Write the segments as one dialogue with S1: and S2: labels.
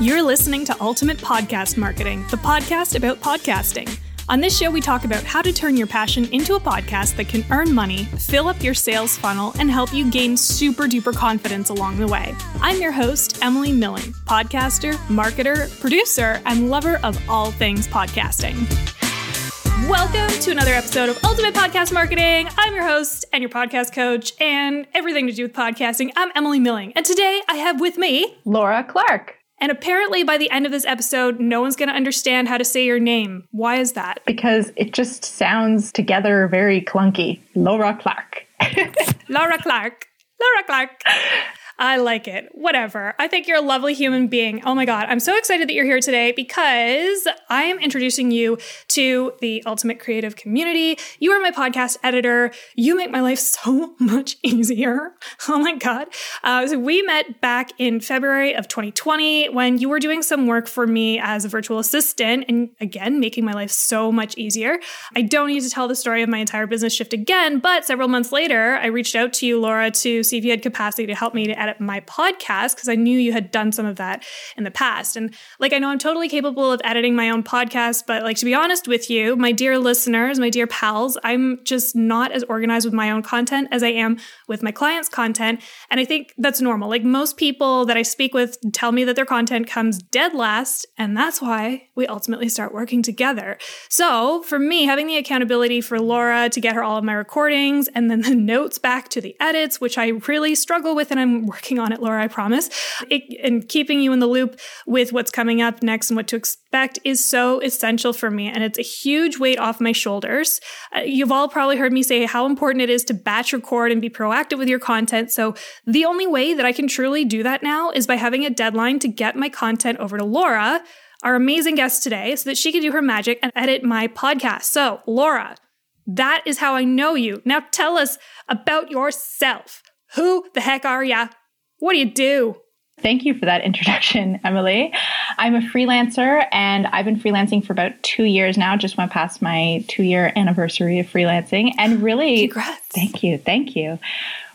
S1: You're listening to Ultimate Podcast Marketing, the podcast about podcasting. On this show, we talk about how to turn your passion into a podcast that can earn money, fill up your sales funnel, and help you gain super duper confidence along the way. I'm your host, Emily Milling, podcaster, marketer, producer, and lover of all things podcasting. Welcome to another episode of Ultimate Podcast Marketing. I'm your host and your podcast coach, and everything to do with podcasting. I'm Emily Milling, and today I have with me
S2: Laura Clark.
S1: And apparently, by the end of this episode, no one's going to understand how to say your name. Why is that?
S2: Because it just sounds together very clunky. Laura Clark.
S1: Laura Clark. Laura Clark. I like it. Whatever. I think you're a lovely human being. Oh my God. I'm so excited that you're here today because I am introducing you to the Ultimate Creative Community. You are my podcast editor. You make my life so much easier. Oh my God. Uh, so we met back in February of 2020 when you were doing some work for me as a virtual assistant and again, making my life so much easier. I don't need to tell the story of my entire business shift again, but several months later, I reached out to you, Laura, to see if you had capacity to help me to edit my podcast because I knew you had done some of that in the past. And like, I know I'm totally capable of editing my own podcast, but like, to be honest with you, my dear listeners, my dear pals, I'm just not as organized with my own content as I am with my clients' content. And I think that's normal. Like, most people that I speak with tell me that their content comes dead last. And that's why we ultimately start working together. So for me, having the accountability for Laura to get her all of my recordings and then the notes back to the edits, which I really struggle with and I'm working on it, Laura, I promise. It, and keeping you in the loop with what's coming up next and what to expect is so essential for me. And it's a huge weight off my shoulders. Uh, you've all probably heard me say how important it is to batch record and be proactive with your content. So the only way that I can truly do that now is by having a deadline to get my content over to Laura our amazing guest today so that she can do her magic and edit my podcast. So, Laura, that is how I know you. Now tell us about yourself. Who the heck are ya? What do you do?
S2: Thank you for that introduction, Emily. I'm a freelancer and I've been freelancing for about two years now, just went past my two year anniversary of freelancing. And really,
S1: Congrats.
S2: thank you. Thank you.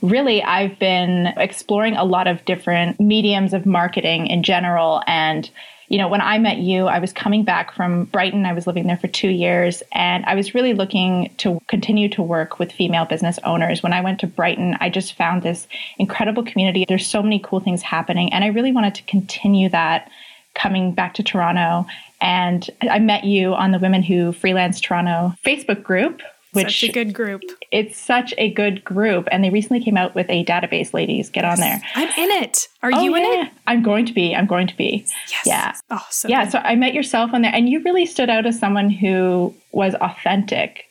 S2: Really, I've been exploring a lot of different mediums of marketing in general and you know, when I met you, I was coming back from Brighton. I was living there for two years, and I was really looking to continue to work with female business owners. When I went to Brighton, I just found this incredible community. There's so many cool things happening, and I really wanted to continue that coming back to Toronto. And I met you on the Women Who Freelance Toronto Facebook group,
S1: which such a good group.
S2: It's such a good group, and they recently came out with a database. Ladies, get on there.
S1: I'm in it. Are
S2: oh,
S1: you
S2: yeah.
S1: in it?
S2: I'm going to be. I'm going to be.
S1: Yes.
S2: Yeah.
S1: Oh, so
S2: yeah.
S1: good.
S2: So I met yourself on there, and you really stood out as someone who was authentic.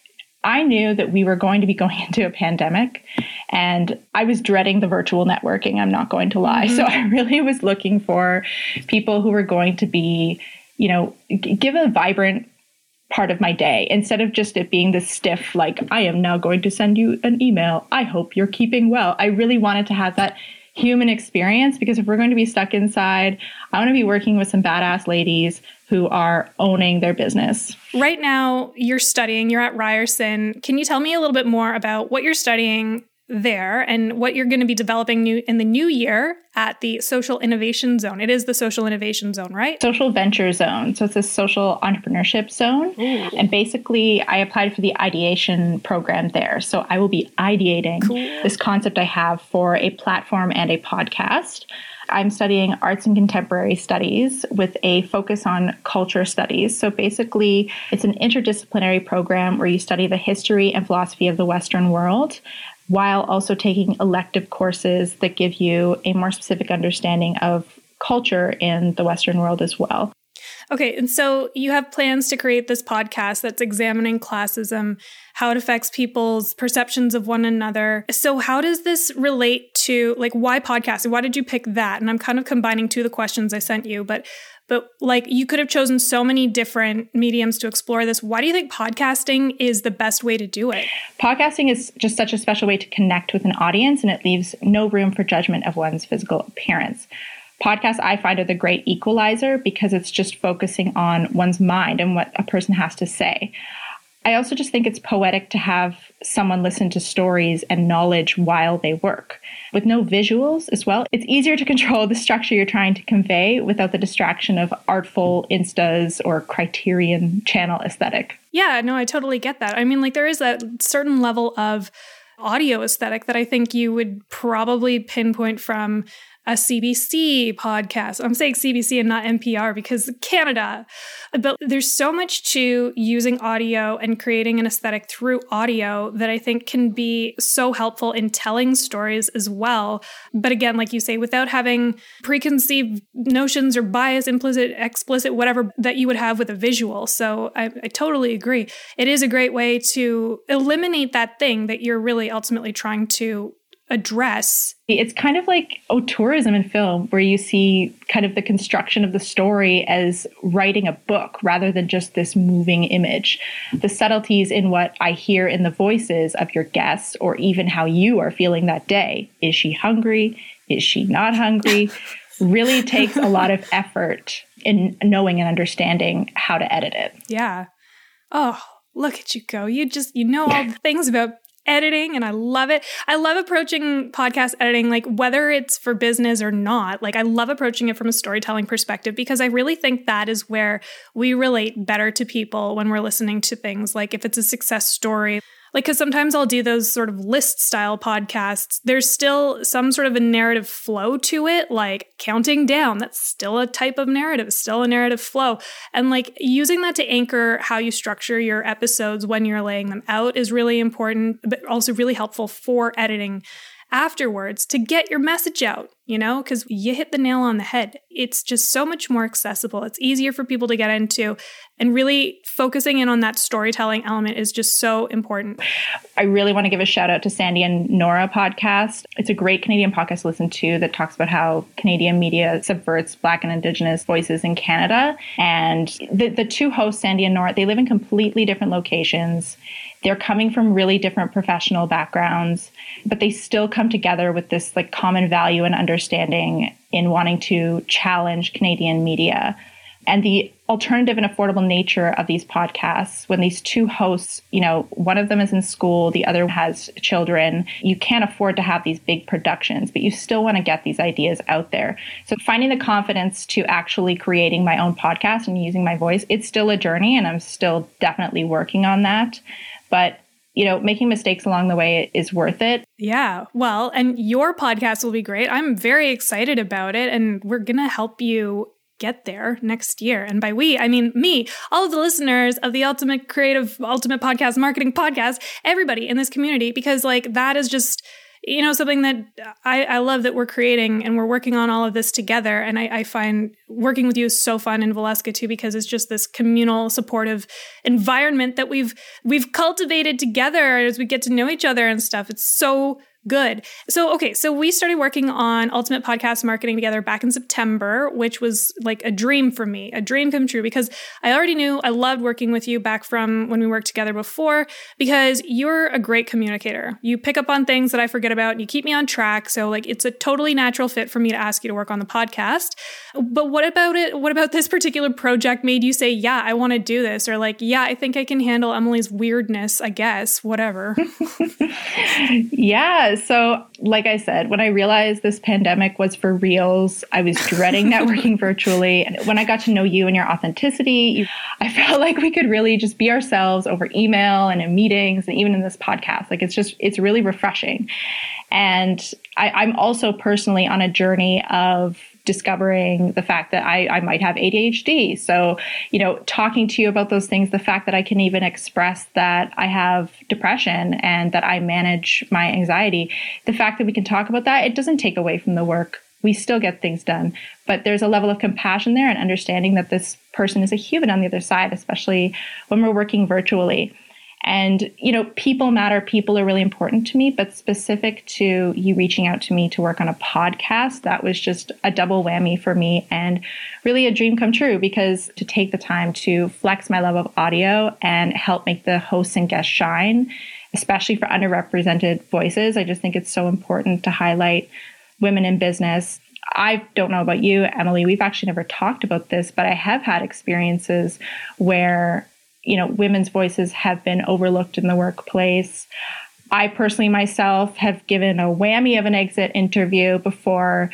S2: I knew that we were going to be going into a pandemic, and I was dreading the virtual networking. I'm not going to lie.
S1: Mm-hmm.
S2: So I really was looking for people who were going to be, you know, g- give a vibrant part of my day. Instead of just it being this stiff like i am now going to send you an email. I hope you're keeping well. I really wanted to have that human experience because if we're going to be stuck inside i want to be working with some badass ladies who are owning their business.
S1: Right now you're studying you're at ryerson. Can you tell me a little bit more about what you're studying there and what you're going to be developing new in the new year at the social innovation zone. It is the social innovation zone right?
S2: Social venture zone. So it's a social entrepreneurship zone.
S1: Ooh.
S2: and basically i applied for the ideation program there. So i will be ideating
S1: Cool.
S2: this concept i have for a platform and a podcast. I'm studying arts and contemporary studies with a focus on culture studies. So basically, it's an interdisciplinary program where you study the history and philosophy of the Western world while also taking elective courses that give you a more specific understanding of culture in the Western world as well.
S1: Okay, and so you have plans to create this podcast that's examining classism, how it affects people's perceptions of one another. So, how does this relate to like why podcasting? Why did you pick that? And I'm kind of combining two of the questions I sent you, but but like you could have chosen so many different mediums to explore this. Why do you think podcasting is the best way to do it?
S2: Podcasting is just such a special way to connect with an audience and it leaves no room for judgment of one's physical appearance. Podcasts, I find, are the great equalizer because it's just focusing on one's mind and what a person has to say. I also just think it's poetic to have someone listen to stories and knowledge while they work. With no visuals as well, it's easier to control the structure you're trying to convey without the distraction of artful instas or criterion channel aesthetic.
S1: Yeah, no, I totally get that. I mean, like, there is a certain level of audio aesthetic that I think you would probably pinpoint from a CBC podcast. I'm saying CBC and not NPR because Canada. But there's so much to using audio and creating an aesthetic through audio that I think can be so helpful in telling stories as well. But again, like you say, without having preconceived notions or bias, implicit, explicit, whatever that you would have with a visual. So I, I totally agree. It is a great way to eliminate that thing that you're really ultimately trying to address.
S2: It's kind of like oh, tourism in film, where you see kind of the construction of the story as writing a book rather than just this moving image. The subtleties in what I hear in the voices of your guests, or even how you are feeling that day. Is she hungry? Is she not hungry? really takes a lot of effort in knowing and understanding how to edit it.
S1: Yeah. Oh, look at you go. You just, you know all the things about editing and I love it. I love approaching podcast editing, like whether it's for business or not. Like I love approaching it from a storytelling perspective because I really think that is where we relate better to people when we're listening to things. Like if it's a success story, like because sometimes i'll do those sort of list style podcasts. There's still some sort of a narrative flow to it like counting down. That's still a type of narrative still a narrative flow. And like using that to anchor how you structure your episodes when you're laying them out is really important but also really helpful for editing afterwards to get your message out, you know, because you hit the nail on the head. It's just so much more accessible. It's easier for people to get into. And really focusing in on that storytelling element is just so important.
S2: I really want to give a shout out to Sandy and Nora podcast. It's a great Canadian podcast to listen to that talks about how Canadian media subverts Black and Indigenous voices in Canada. And the, the two hosts, Sandy and Nora, they live in completely different locations they're coming from really different professional backgrounds, but they still come together with this like common value and understanding in wanting to challenge Canadian media. And the alternative and affordable nature of these podcasts, when these two hosts, you know, one of them is in school, the other has children, you can't afford to have these big productions, but you still want to get these ideas out there. So finding the confidence to actually creating my own podcast and using my voice, it's still a journey and I'm still definitely working on that. But you know, making mistakes along the way is worth it.
S1: Yeah. Well, and your podcast will be great. I'm very excited about it, and we're going to help you get there next year. And by we, I mean me, all of the listeners of the Ultimate Creative, Ultimate Podcast Marketing Podcast, everybody in this community, because like that is just you know something that I, I love that we're creating and we're working on all of this together. And I, I find working with you is so fun in Valeska too because it's just this communal supportive environment that we've we've cultivated together as we get to know each other and stuff. It's so good. So, okay, so we started working on Ultimate Podcast Marketing together back in September, which was like a dream for me, a dream come true because I already knew I loved working with you back from when we worked together before because you're a great communicator. You pick up on things that I forget about and you keep me on track. So, like, it's a totally natural fit for me to ask you to work on the podcast. But what about it? What about this particular project made you say, yeah, I want to do this? Or, like, yeah, I think I can handle Emily's weirdness, I guess, whatever.
S2: yeah. So, like I said, when I realized this pandemic was for reals, I was dreading networking virtually. And when I got to know you and your authenticity, you, I felt like we could really just be ourselves over email and in meetings and even in this podcast. Like it's just, it's really refreshing. And I, I'm also personally on a journey of discovering the fact that I, I might have ADHD. So, you know, talking to you about those things, the fact that I can even express that I have depression and that I manage my anxiety, the fact that we can talk about that, it doesn't take away from the work. We still get things done, but there's a level of compassion there and understanding that this person is a human on the other side, especially when we're working virtually. And, you know, people matter. People are really important to me, but specific to you reaching out to me to work on a podcast, that was just a double whammy for me and really a dream come true because to take the time to flex my love of audio and help make the hosts and guests shine, especially for underrepresented voices, I just think it's so important to highlight women in business. I don't know about you, Emily. We've actually never talked about this, but I have had experiences where you know, women's voices have been overlooked in the workplace. I personally myself have given a whammy of an exit interview before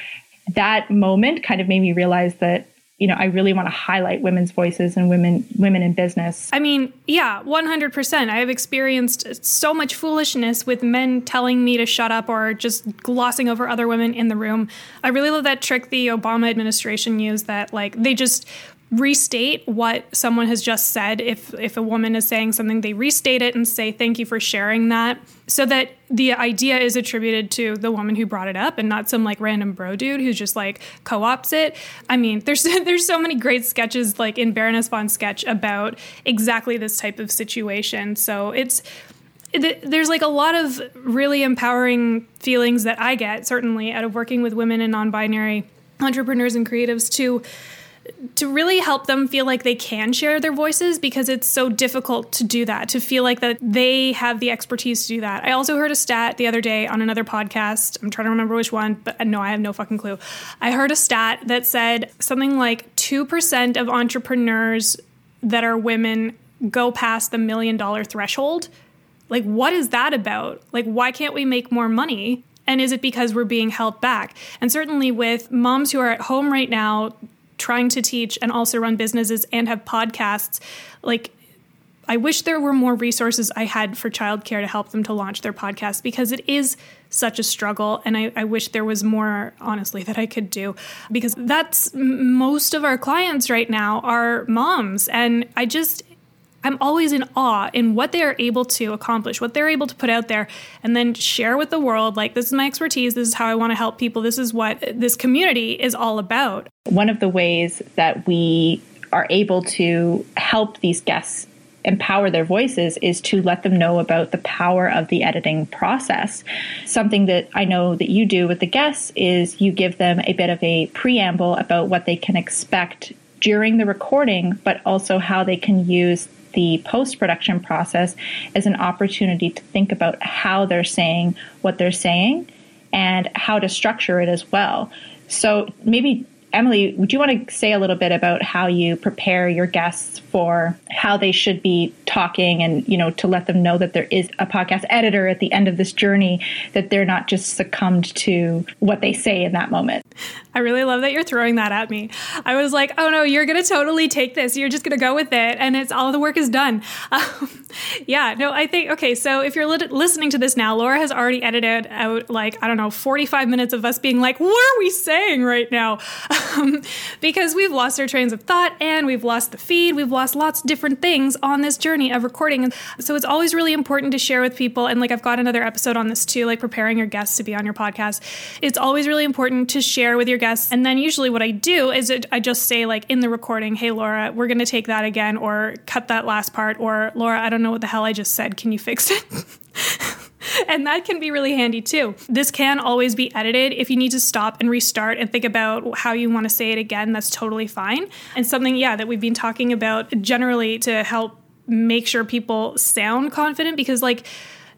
S2: that moment kind of made me realize that you know, I really want to highlight women's voices and women women in business.
S1: I mean, yeah, 100%. I have experienced so much foolishness with men telling me to shut up or just glossing over other women in the room. I really love that trick the Obama administration used that like they just restate what someone has just said. If if a woman is saying something they restate it and say thank you for sharing that. So that the idea is attributed to the woman who brought it up and not some like random bro dude who's just like co-ops it. I mean there's there's so many great sketches like in baroness von sketch about exactly this type of situation. So it's there's like a lot of really empowering feelings that I get, certainly, out of working with women and non binary entrepreneurs and creatives to to really help them feel like they can share their voices because it's so difficult to do that to feel like that they have the expertise to do that. I also heard a stat the other day on another podcast. I'm trying to remember which one but uh, no i have no fucking clue. I heard a stat that said something like 2% of entrepreneurs that are women go past the million dollar threshold. Like what is that about? Like why can't we make more money? And is it because we're being held back? And certainly with moms who are at home right now, trying to teach and also run businesses and have podcasts, like I wish there were more resources I had for childcare to help them to launch their podcast because it is such a struggle. And I, I, wish there was more, honestly, that I could do because that's most of our clients right now are moms. And I just, I'm always in awe in what they are able to accomplish, what they're able to put out there, and then share with the world like, this is my expertise, this is how I want to help people, this is what this community is all about.
S2: One of the ways that we are able to help these guests empower their voices is to let them know about the power of the editing process. Something that I know that you do with the guests is you give them a bit of a preamble about what they can expect during the recording, but also how they can use the post production process as an opportunity to think about how they're saying what they're saying and how to structure it as well. So maybe Emily, would you want to say a little bit about how you prepare your guests for how they should be talking and, you know, to let them know that there is a podcast editor at the end of this journey, that they're not just succumbed to what they say in that moment?
S1: I really love that you're throwing that at me. I was like, oh no, you're going to totally take this. You're just going to go with it. And it's all the work is done. Um, yeah, no, I think, okay, so if you're li- listening to this now, Laura has already edited out like, I don't know, 45 minutes of us being like, what are we saying right now? Um, because we've lost our trains of thought and we've lost the feed. We've lost lots of different things on this journey of recording. So it's always really important to share with people. And like, I've got another episode on this too, like preparing your guests to be on your podcast. It's always really important to share with your guests. And then usually what I do is it, I just say, like, in the recording, hey, Laura, we're going to take that again, or cut that last part, or Laura, I don't know what the hell I just said. Can you fix it? and that can be really handy too. This can always be edited. If you need to stop and restart and think about how you want to say it again, that's totally fine. And something, yeah, that we've been talking about generally to help make sure people sound confident because, like,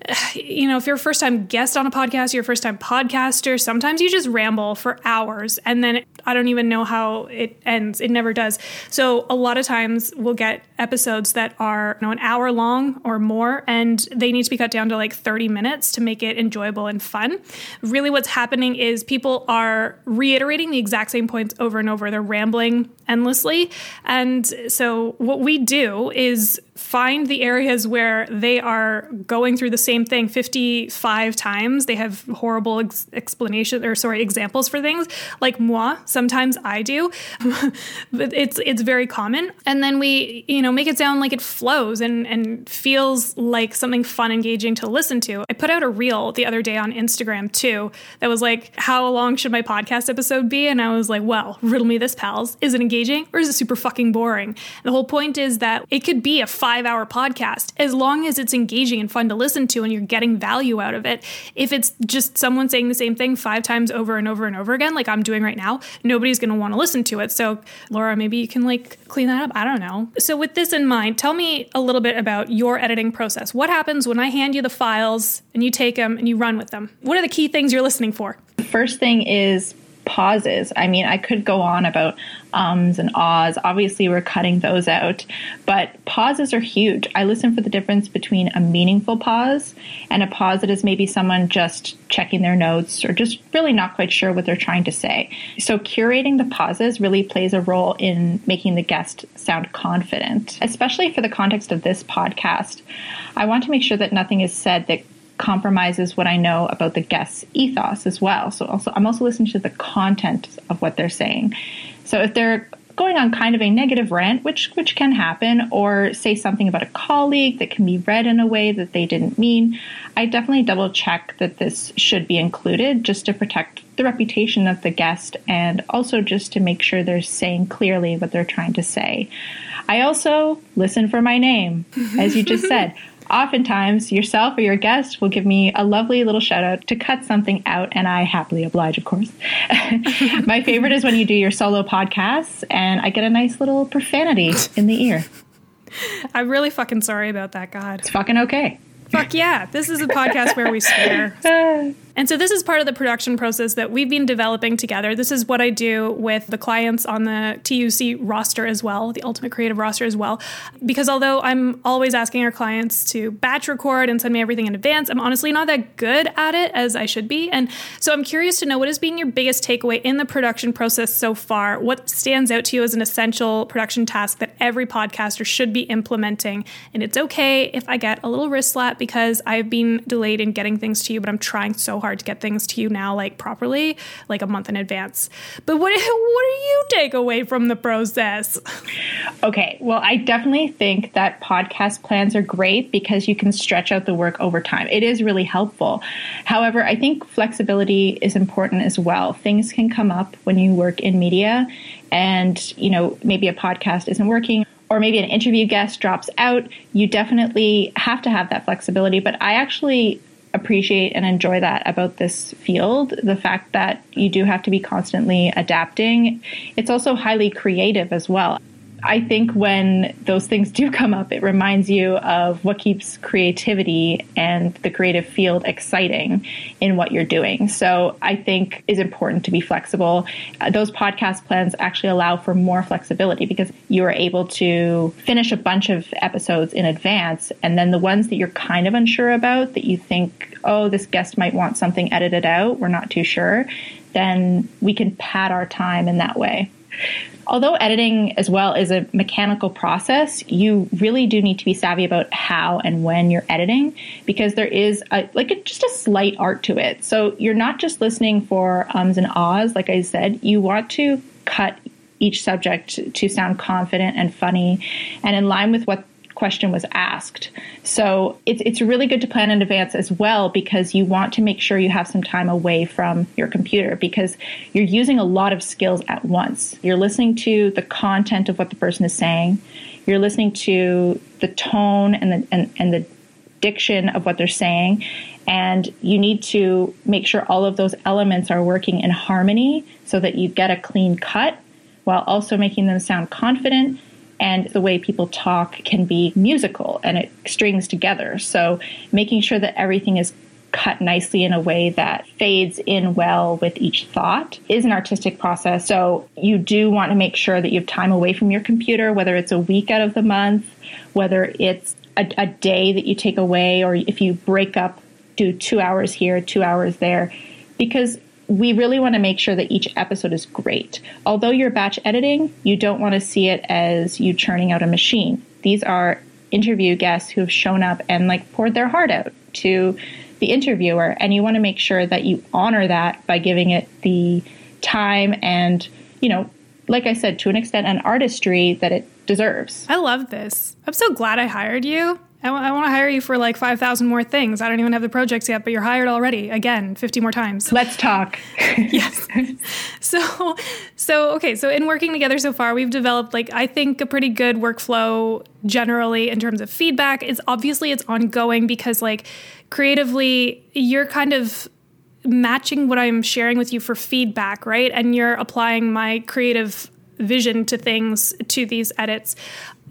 S1: you know, if you're a first time guest on a podcast, you're a first time podcaster, sometimes you just ramble for hours and then I don't even know how it ends. It never does. So a lot of times we'll get episodes that are, you know, an hour long or more and they need to be cut down to like 30 minutes to make it enjoyable and fun. Really what's happening is people are reiterating the exact same points over and over. They're rambling endlessly. And so what we do is find the areas where they are going through the same thing 55 times. They have horrible ex- explanation or sorry examples for things like moi. Sometimes I do, but it's it's very common. And then we you know make it sound like it flows and and feels like something fun, engaging to listen to. I put out a reel the other day on Instagram too that was like, how long should my podcast episode be? And I was like, well, riddle me this, pals. Is it engaging or is it super fucking boring? The whole point is that it could be a five hour podcast as long as it's engaging and fun to listen to and you're getting value out of it. If it's just someone saying the same thing five times over and over and over again, like I'm doing right now, nobody's going to want to listen to it. So, Laura, maybe you can like clean that up. I don't know. So, with this in mind, tell me a little bit about your editing process. What happens when I hand you the files and you take them and you run with them? What are the key things you're listening for?
S2: First thing is pauses. I mean, I could go on about ums and ahs. Obviously, we're cutting those out, but pauses are huge. I listen for the difference between a meaningful pause and a pause that is maybe someone just checking their notes or just really not quite sure what they're trying to say. So, curating the pauses really plays a role in making the guest sound confident, especially for the context of this podcast. I want to make sure that nothing is said that compromises what I know about the guest's ethos as well. So also I'm also listening to the content of what they're saying. So if they're going on kind of a negative rant, which which can happen, or say something about a colleague that can be read in a way that they didn't mean, I definitely double check that this should be included just to protect the reputation of the guest and also just to make sure they're saying clearly what they're trying to say. I also listen for my name, as you just said. Oftentimes, yourself or your guest will give me a lovely little shout out to cut something out, and I happily oblige, of course. My favorite is when you do your solo podcasts, and I get a nice little profanity in the ear.
S1: I'm really fucking sorry about that, God.
S2: It's fucking okay.
S1: Fuck yeah. This is a podcast where we swear. And so this is part of the production process that we've been developing together. This is what I do with the clients on the TUC roster as well, the Ultimate Creative roster as well. Because although I'm always asking our clients to batch record and send me everything in advance, I'm honestly not that good at it as I should be. And so I'm curious to know what has been your biggest takeaway in the production process so far? What stands out to you as an essential production task that every podcaster should be implementing? And it's okay if I get a little wrist slap because I've been delayed in getting things to you, but I'm trying so hard to get things to you now, like properly, like a month in advance. But what what do you take away from the process?
S2: Okay, well, I definitely think that podcast plans are great because you can stretch out the work over time. It is really helpful. However, I think flexibility is important as well. Things can come up when you work in media and, you know, maybe a podcast isn't working or maybe an interview guest drops out, you definitely have to have that flexibility. But I actually appreciate and enjoy that about this field the fact that you do have to be constantly adapting. It's also highly creative as well. I think when those things do come up, it reminds you of what keeps creativity and the creative field exciting in what you're doing. So I think is important to be flexible. Uh, those podcast plans actually allow for more flexibility because you are able to finish a bunch of episodes in advance and then the ones that you're kind of unsure about that you think, oh, this guest might want something edited out, we're not too sure, then we can pad our time in that way. Although editing as well is a mechanical process, you really do need to be savvy about how and when you're editing because there is a, like a, just a slight art to it. So you're not just listening for ums and ahs, like I said, you want to cut each subject to sound confident and funny and in line with what question was asked. So it's it's really good to plan in advance as well because you want to make sure you have some time away from your computer because you're using a lot of skills at once. You're listening to the content of what the person is saying. You're listening to the tone and the and, and the diction of what they're saying and you need to make sure all of those elements are working in harmony so that you get a clean cut while also making them sound confident and the way people talk can be musical and it strings together. So making sure that everything is cut nicely in a way that fades in well with each thought is an artistic process. So you do want to make sure that you have time away from your computer, whether it's a week out of the month, whether it's a, a day that you take away, or if you break up, do two hours here, two hours there, because we really want to make sure that each episode is great. Although you're batch editing, you don't want to see it as you churning out a machine. These are interview guests who have shown up and like poured their heart out to the interviewer and you want to make sure that you honor that by giving it the time and, you know, like I said, to an extent, an artistry that it deserves.
S1: I love this. I'm so glad I hired you. I, w- I want to hire you for like 5,000 more things. I don't even have the projects yet, but you're hired already. Again, 50 more times.
S2: Let's talk.
S1: yes. So, so, okay. So in working together so far, we've developed like, I think a pretty good workflow generally in terms of feedback. It's obviously it's ongoing because like creatively, you're kind of matching what I'm sharing with you for feedback, right? And you're applying my creative vision to things to these edits.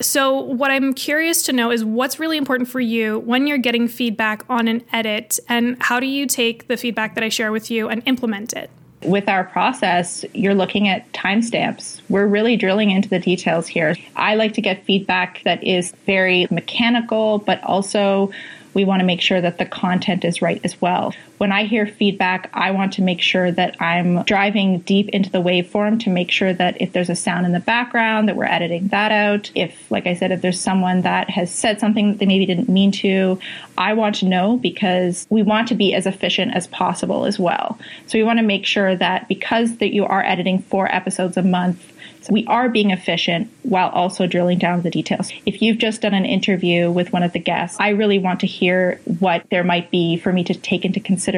S1: So, what I'm curious to know is what's really important for you when you're getting feedback on an edit, and how do you take the feedback that I share with you and implement it?
S2: with our process, you're looking at timestamps. We're really drilling into the details here. I like to get feedback that is very mechanical, but also we want to make sure that the content is right as well. When I hear feedback, I want to make sure that I'm driving deep into the waveform to make sure that if there's a sound in the background, that we're editing that out. If, like I said, if there's someone that has said something that they maybe didn't mean to, I want to know because we want to be as efficient as possible as well. So we want to make sure that because that you are editing four episodes a month, we are being efficient while also drilling down the details. If you've just done an interview with one of the guests, I really want to hear what there might be for me to take into consideration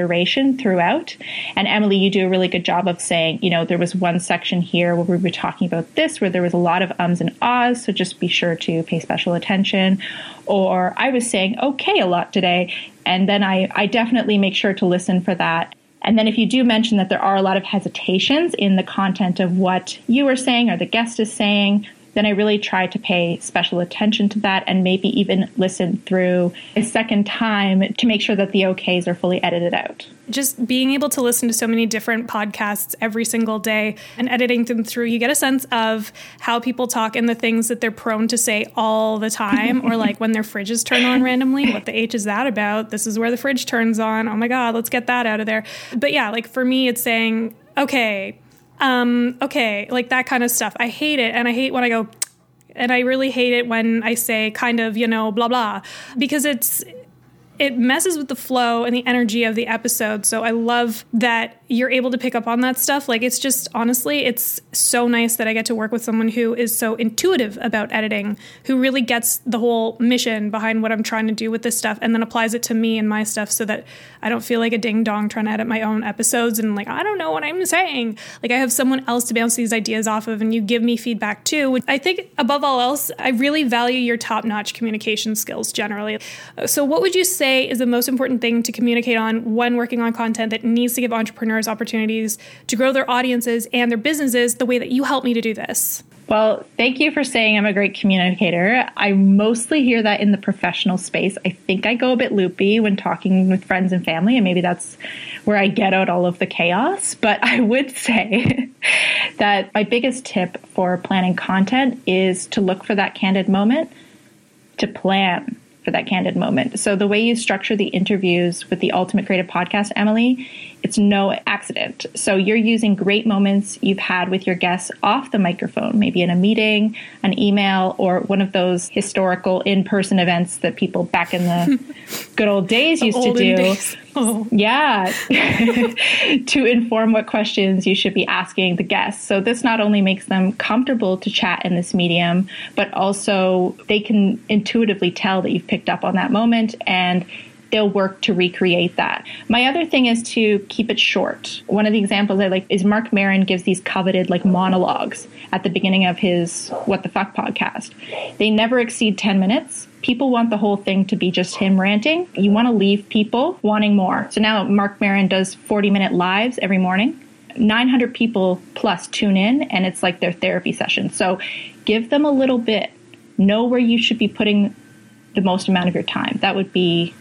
S2: throughout. And Emily, you do a really good job of saying, you know, there was one section here where we were talking about this, where there was a lot of ums and ahs. So just be sure to pay special attention. Or I was saying okay a lot today. And then I, I definitely make sure to listen for that and then if you do mention that there are a lot of hesitations in the content of what you are saying or the guest is saying, then I really try to pay special attention to that and maybe even listen through a second time to make sure that the OKs are fully edited out.
S1: Just being able to listen to so many different podcasts every single day and editing them through, you get a sense of how people talk and the things that they're prone to say all the time, or like when their fridges turn on randomly. What the H is that about? This is where the fridge turns on. Oh my God, let's get that out of there. But yeah, like for me, it's saying, okay, um, okay, like that kind of stuff. I hate it. And I hate when I go, and I really hate it when I say kind of, you know, blah, blah, because it's, it messes with the flow and the energy of the episode. So I love that you're able to pick up on that stuff. Like it's just honestly, it's so nice that I get to work with someone who is so intuitive about editing, who really gets the whole mission behind what I'm trying to do with this stuff and then applies it to me and my stuff so that I don't feel like a ding dong trying to edit my own episodes and like I don't know what I'm saying. Like I have someone else to bounce these ideas off of and you give me feedback too. I think above all else, I really value your top-notch communication skills generally. So what would you say say is the most important thing to communicate on when working on content that needs to give entrepreneurs opportunities to grow their audiences and their businesses the way that you help me to do this?
S2: Well, thank you for saying I'm a great communicator. I mostly hear that in the professional space. I think I go a bit loopy when talking with friends and family, and maybe that's where I get out all of the chaos. But I would say that my biggest tip for planning content is to look for that candid moment, to plan for that candid moment. So the way you structure the interviews with the Ultimate Creative Podcast, Emily, it's no accident. So you're using great moments you've had with your guests off the microphone, maybe in a meeting, an email, or one of those historical in-person events that people back in the good old days used to do. Oh. Yeah, to inform what questions you should be asking the guests. So this not only makes them comfortable to chat in this medium, but also they can intuitively tell that you've picked up on that moment and they'll work to recreate that. My other thing is to keep it short. One of the examples I like is Marc Maron gives these coveted like monologues at the beginning of his What the Fuck podcast. They never exceed 10 minutes. People want the whole thing to be just him ranting. You want to leave people wanting more. So now Marc Maron does 40 minute lives every morning. 900 people plus tune in and it's like their therapy session. So give them a little bit. Know where you should be putting the most amount of your time. That would be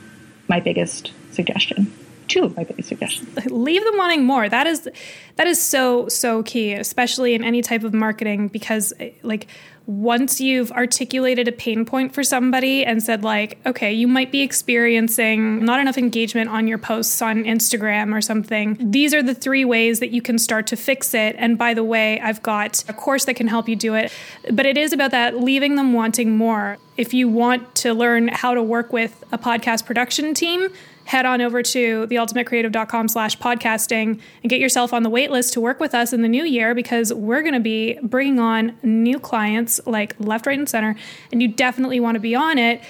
S2: my biggest suggestion two of my biggest suggestions.
S1: Leave them wanting more. That is that is so so key, especially in any type of marketing because like once you've articulated a pain point for somebody and said like, okay, you might be experiencing not enough engagement on your posts on Instagram or something. These are the three ways that you can start to fix it. And by the way, I've got a course that can help you do it. But it is about that leaving them wanting more. If you want to learn how to work with a podcast production team, head on over to theultimatecreative.com slash podcasting and get yourself on the wait list to work with us in the new year because we're going to be bringing on new clients like left, right, and center. And you definitely want to be on it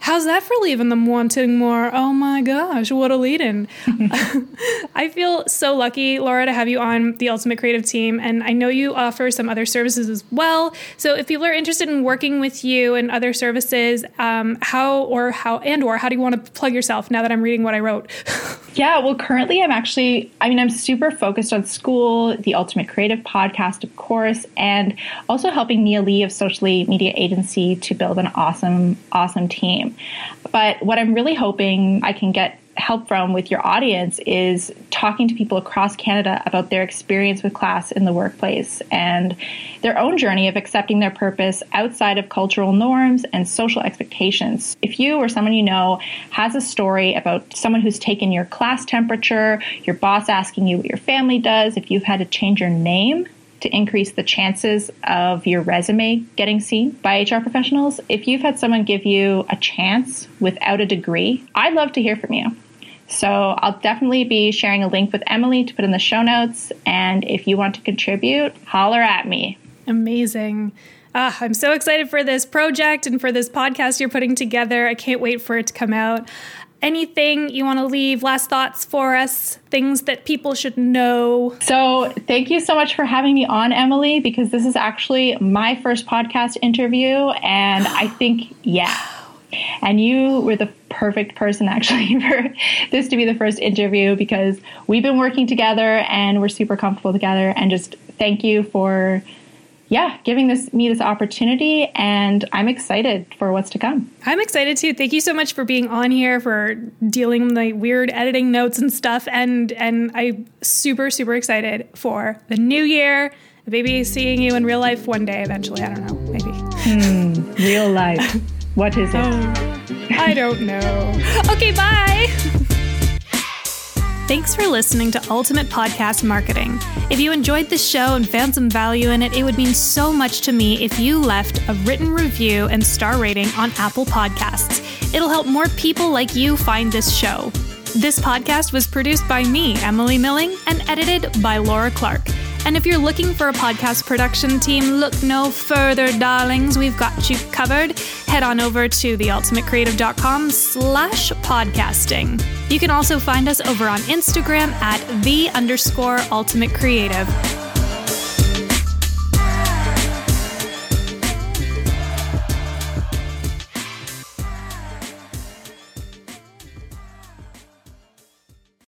S1: How's that for leaving them wanting more? Oh my gosh, what a lead in. I feel so lucky, Laura, to have you on the Ultimate Creative Team. And I know you offer some other services as well. So if people are interested in working with you and other services, um, how or how and or how do you want to plug yourself now that I'm reading what I wrote?
S2: yeah, well, currently I'm actually, I mean, I'm super focused on school, the Ultimate Creative podcast, of course, and also helping Nia Lee of Socially Media Agency to build an awesome, awesome team. But what I'm really hoping I can get help from with your audience is talking to people across Canada about their experience with class in the workplace and their own journey of accepting their purpose outside of cultural norms and social expectations. If you or someone you know has a story about someone who's taken your class temperature, your boss asking you what your family does, if you've had to change your name to increase the chances of your resume getting seen by HR professionals. If you've had someone give you a chance without a degree, I'd love to hear from you. So I'll definitely be sharing a link with Emily to put in the show notes. And if you want to contribute, holler at me.
S1: Amazing. Ah, I'm so excited for this project and for this podcast you're putting together. I can't wait for it to come out. Anything you want to leave, last thoughts for us, things that people should know?
S2: So, thank you so much for having me on, Emily, because this is actually my first podcast interview. And I think, yeah. And you were the perfect person actually for this to be the first interview because we've been working together and we're super comfortable together. And just thank you for yeah, giving this me this opportunity and I'm excited for what's to come.
S1: I'm excited too. Thank you so much for being on here for dealing with the weird editing notes and stuff and and I'm super super excited for the new year. Maybe seeing you in real life one day eventually. I don't know. Maybe.
S2: Hmm, real life. What is it? Oh,
S1: I don't know. Okay, bye. Thanks for listening to Ultimate Podcast Marketing. If you enjoyed the show and found some value in it, it would mean so much to me if you left a written review and star rating on Apple Podcasts. It'll help more people like you find this show. This podcast was produced by me, Emily Milling, and edited by Laura Clark. And if you're looking for a podcast production team, look no further, darlings. We've got you covered. Head on over to theultimatecreative.com slash podcasting. You can also find us over on Instagram at the underscore ultimate creative.